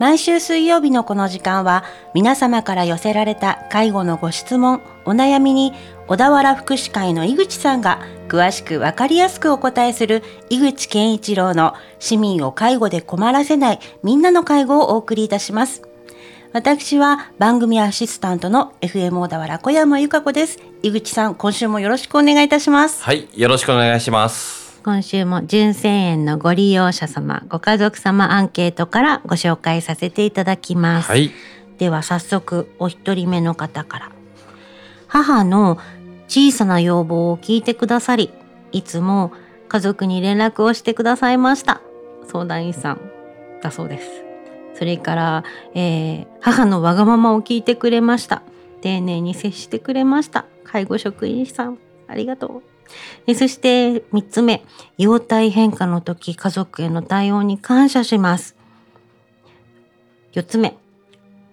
毎週水曜日のこの時間は皆様から寄せられた介護のご質問、お悩みに小田原福祉会の井口さんが詳しくわかりやすくお答えする井口健一郎の市民を介護で困らせないみんなの介護をお送りいたします。私は番組アシスタントの FM 小田原小山由香子です。井口さん、今週もよろしくお願いいたします。はい、よろしくお願いします。今週も純正園のご利用者様、ご家族様アンケートからご紹介させていただきます。はい、では早速お一人目の方から。母の小さな要望を聞いてくださり、いつも家族に連絡をしてくださいました。相談員さんだそうです。それから、えー、母のわがままを聞いてくれました。丁寧に接してくれました。介護職員さん、ありがとう。そして3つ目、容体変化の時家族への対応に感謝します。4つ目、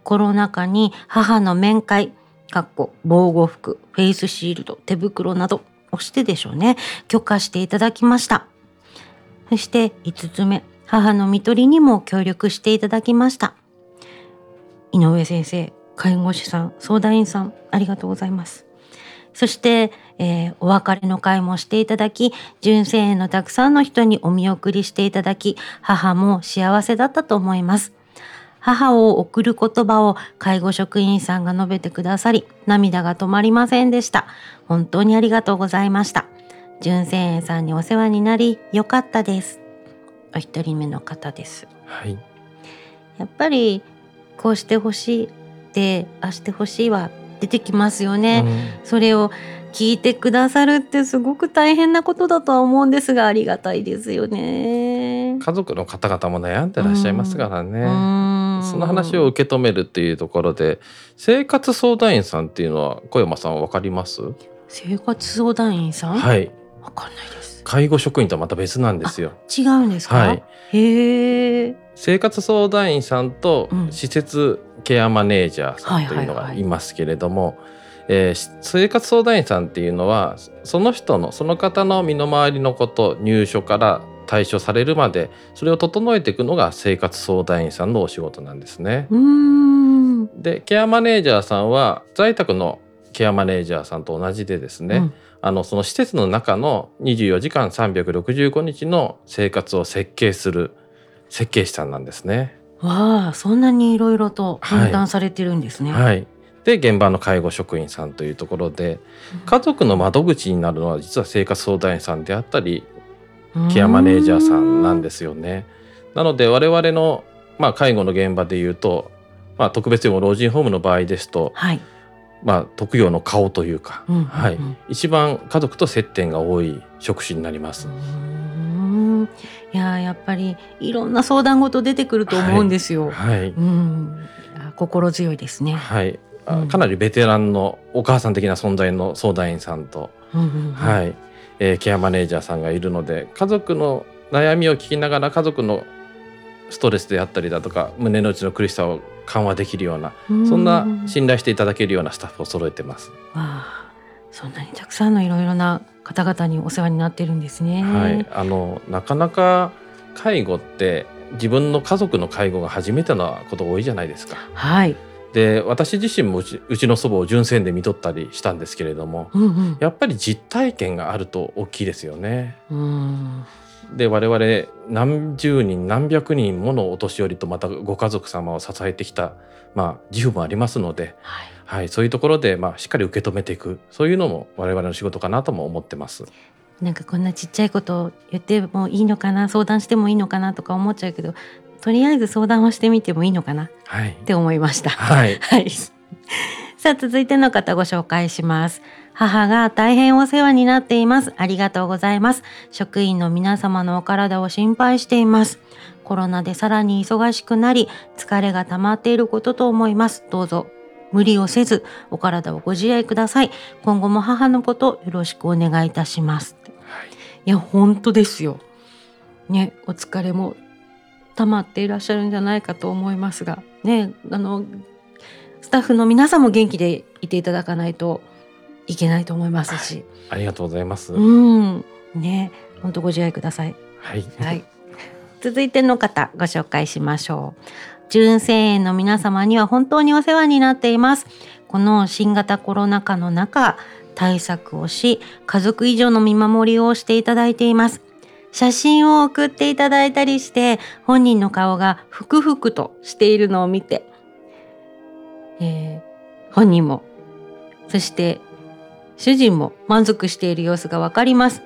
コロナ禍に母の面会、かっこ防護服、フェイスシールド、手袋などをしてでしょうね、許可していただきました。そして5つ目、母の看取りにも協力していただきました。井上先生、介護士さん、相談員さん、ありがとうございます。そして、えー、お別れの会もしていただき、純正園のたくさんの人にお見送りしていただき、母も幸せだったと思います。母を送る言葉を介護職員さんが述べてくださり、涙が止まりませんでした。本当にありがとうございました。純正園さんにお世話になり、よかったです。お一人目の方です。はい。やっぱり、こうしてほしいって、あしてほしいわ出てきますよね、うん、それを聞いてくださるってすごく大変なことだとは思うんですがありがたいですよね。家族の方々も悩んでらっしゃいますからね、うん、その話を受け止めるっていうところで生活相談員さんっていうのは小山さんわかります？生活相談員さん？はい。わかんない。です介護職員とはまた別なんですよ。違うんですか、はい、へえ生活相談員さんと施設ケアマネージャーさんというのがいますけれども、え生活相談員さんっていうのはその人のその方の身の回りのこと入所から対処されるまでそれを整えていくのが生活相談員さんのお仕事なんですね。でケアマネージャーさんは在宅のケアマネージャーさんと同じでですね、うん、あのその施設の中の24時間365日の生活を設計する設計士さんなんですね。わあそんなにいろいろと分担されてるんですね。はい、はい、で現場の介護職員さんというところで家族の窓口になるのは実は生活相談員さんであったりケアマネージャーさんなんですよね。なので我々の、まあ、介護の現場でいうと、まあ、特別養護老人ホームの場合ですと、はい、まあ、特養の顔というか、うんうんうん、はい、一番家族と接点が多い職種になります。いややっぱりいろんな相談事出てくると思うんですよ。はい、はい、うん、心強いですね。はい、かなりベテランのお母さん的な存在の相談員さんと、うんうんうん、はい、えー、ケアマネージャーさんがいるので、家族の悩みを聞きながら家族のストレスであったりだとか胸の内の苦しさを緩和できるようなそんな信頼していただけるようなスタッフを揃えてます。わあ、そんなにたくさんのいろいろな方々にお世話になってるんですね。はい、あのなかなか介護って自分の家族の介護が初めてなこと多いじゃないですか。はい。で私自身もうちうちの祖母を純正で見とったりしたんですけれども、うんうん、やっぱり実体験があると大きいですよね。うんで我々何十人何百人ものお年寄りとまたご家族様を支えてきた、まあ、自負もありますので、はい、はい、そういうところで、まあ、しっかり受け止めていくそういうのも我々の仕事かなとも思ってます。なんかこんなちっちゃいこと言ってもいいのかな相談してもいいのかなとか思っちゃうけどとりあえず相談をしてみてもいいのかな、はい、って思いました。はい、はい、さあ続いての方ご紹介します。母が大変お世話になっています。ありがとうございます。職員の皆様のお体を心配しています。コロナでさらに忙しくなり、疲れが溜まっていることと思います。どうぞ無理をせず、お体をご自愛ください。今後も母のことよろしくお願いいたします。はい、いや、本当ですよ。ね、お疲れも溜まっていらっしゃるんじゃないかと思いますが、ね、あの、スタッフの皆さんも元気でいていただかないといけないと思いますし、はい、ありがとうございます。うん、ね、本当ご自愛ください。はい。はい。続いての方ご紹介しましょう。純正園の皆様には本当にお世話になっています。この新型コロナ禍の中、対策をし、家族以上の見守りをしていただいています。写真を送っていただいたりして、本人の顔がふくふくとしているのを見て、えー、本人も、そして主人も満足している様子がわかります。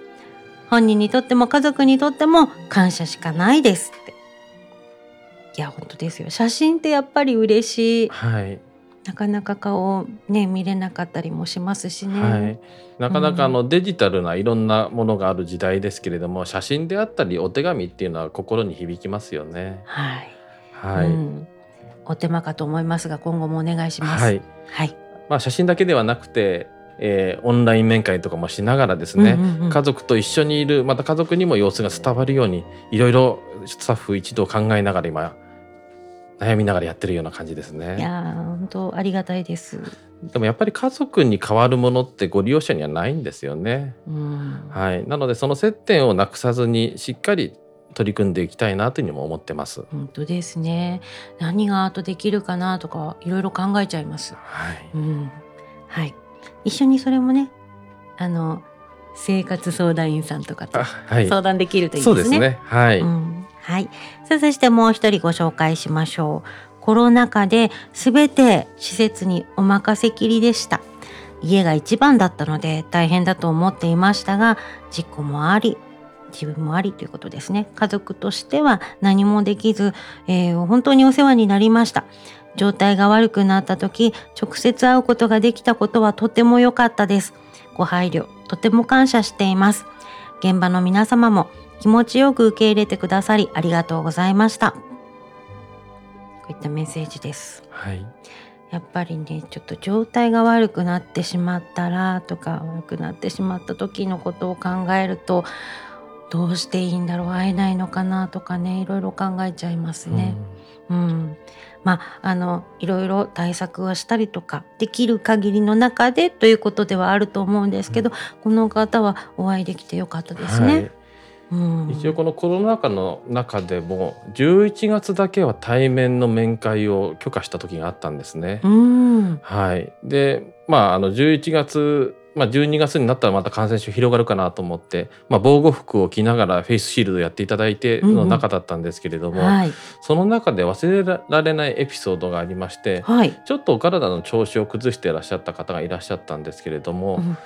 本人にとっても家族にとっても感謝しかないですって。いや本当ですよ。写真ってやっぱり嬉しい。はい。なかなか顔ね見れなかったりもしますしね。はい、なかなかあの、デジタルないろんなものがある時代ですけれども、写真であったりお手紙っていうのは心に響きますよね。はい。はい。うん、お手間かと思いますが今後もお願いします。はい。はい。まあ写真だけではなくて。えー、オンライン面会とかもしながらですね、うんうんうん、家族と一緒にいるまた家族にも様子が伝わるようにいろいろスタッフ一同考えながら今悩みながらやってるような感じですね。いや本当ありがたいです。でもやっぱり家族に変わるものってご利用者にはないんですよね。うん、はい。なのでその接点をなくさずにしっかり取り組んでいきたいなというふうにも思ってます。本当ですね。何があとできるかなとかいろいろ考えちゃいます。はい。うん、はい。一緒にそれもね、あの生活相談員さんとかと相談できるといいですね。そうですね。はい。うんはい。さあ、そしてもう一人ご紹介しましょう。コロナ禍で全て施設にお任せきりでした。家が一番だったので大変だと思っていましたが、事故もあり、自分もありということですね。家族としては何もできず、えー、本当にお世話になりました。状態が悪くなった時、直接会うことができたことはとても良かったです。ご配慮、とても感謝しています。現場の皆様も気持ちよく受け入れてくださりありがとうございました。こういったメッセージです。はい。やっぱりねちょっと状態が悪くなってしまったらとか悪くなってしまった時のことを考えるとどうしていいんだろう会えないのかなとかねいろいろ考えちゃいますね。うん、うん、まああのいろいろ対策はしたりとかできる限りの中でということではあると思うんですけど、うん、この方はお会いできてよかったですね。はい。一応このコロナ禍の中でも11月だけは対面の面会を許可した時があったんですね。はい、でまああの11月まあ、12月になったらまた感染症広がるかなと思って、まあ、防護服を着ながらフェイスシールドやっていただいての中だったんですけれども、うんはい、その中で忘れられないエピソードがありまして、はい、ちょっとお体の調子を崩していらっしゃった方がいらっしゃったんですけれども、うん。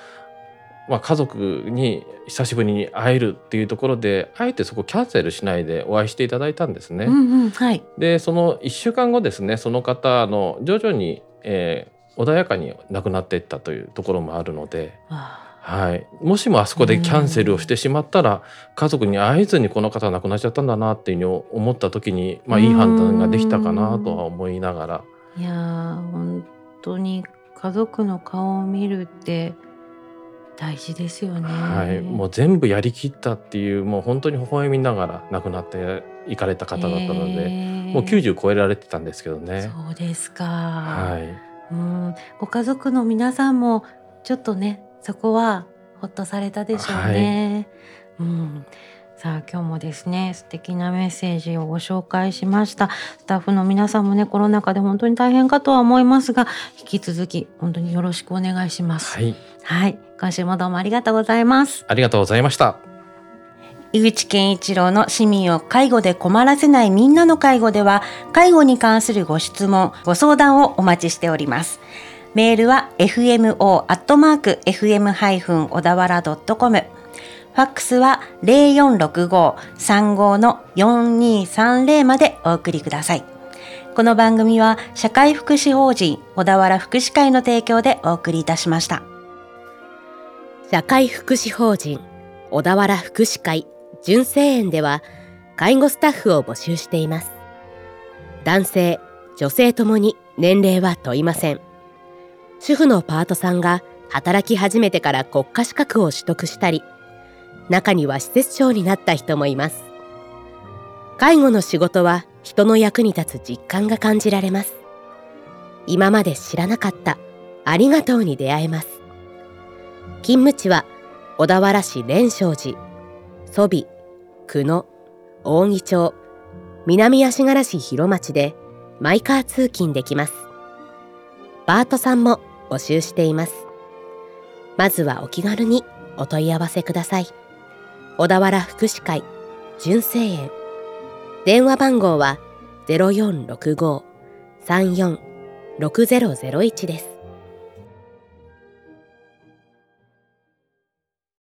まあ、家族に久しぶりに会えるっていうところであえてそこキャンセルしないでお会いしていただいたんですね。うんうん。はい、でその1週間後ですねその方の徐々に、えー、穏やかに亡くなっていったというところもあるので。はい、もしもあそこでキャンセルをしてしまったら、家族に会えずにこの方亡くなっちゃったんだなっていうふうに思った時に、まあ、いい判断ができたかなとは思いながら。いや本当に家族の顔を見るって大事ですよね。はい、もう全部やりきったっていうもう本当に微笑みながら亡くなっていかれた方だったので、もう90超えられてたんですけどね。そうですか。はい。うん、ご家族の皆さんもちょっとね、そこはほっとされたでしょうね。はい、うん。さあ今日もですね素敵なメッセージをご紹介しました。スタッフの皆さんもねコロナ禍で本当に大変かとは思いますが引き続き本当によろしくお願いします。はい、はい、今週もどうもありがとうございます。ありがとうございました井口健一郎の市民を介護で困らせないみんなの介護では介護に関するご質問ご相談をお待ちしておりますメールは fmo.fm- 小田原 .com ファックスは0465-35の4230までお送りください。この番組は社会福祉法人小田原福祉会の提供でお送りいたしました。社会福祉法人小田原福祉会純正園では介護スタッフを募集しています。男性、女性ともに年齢は問いません。主婦のパートさんが働き始めてから国家資格を取得したり、中には施設長になった人もいます介護の仕事は人の役に立つ実感が感じられます今まで知らなかったありがとうに出会えます勤務地は小田原市蓮生寺蘇美久野扇町南足柄市広町でマイカー通勤できます。バートさんも募集しています。まずはお気軽にお問い合わせください。小田原福祉会純正園電話番号は0465-346001です。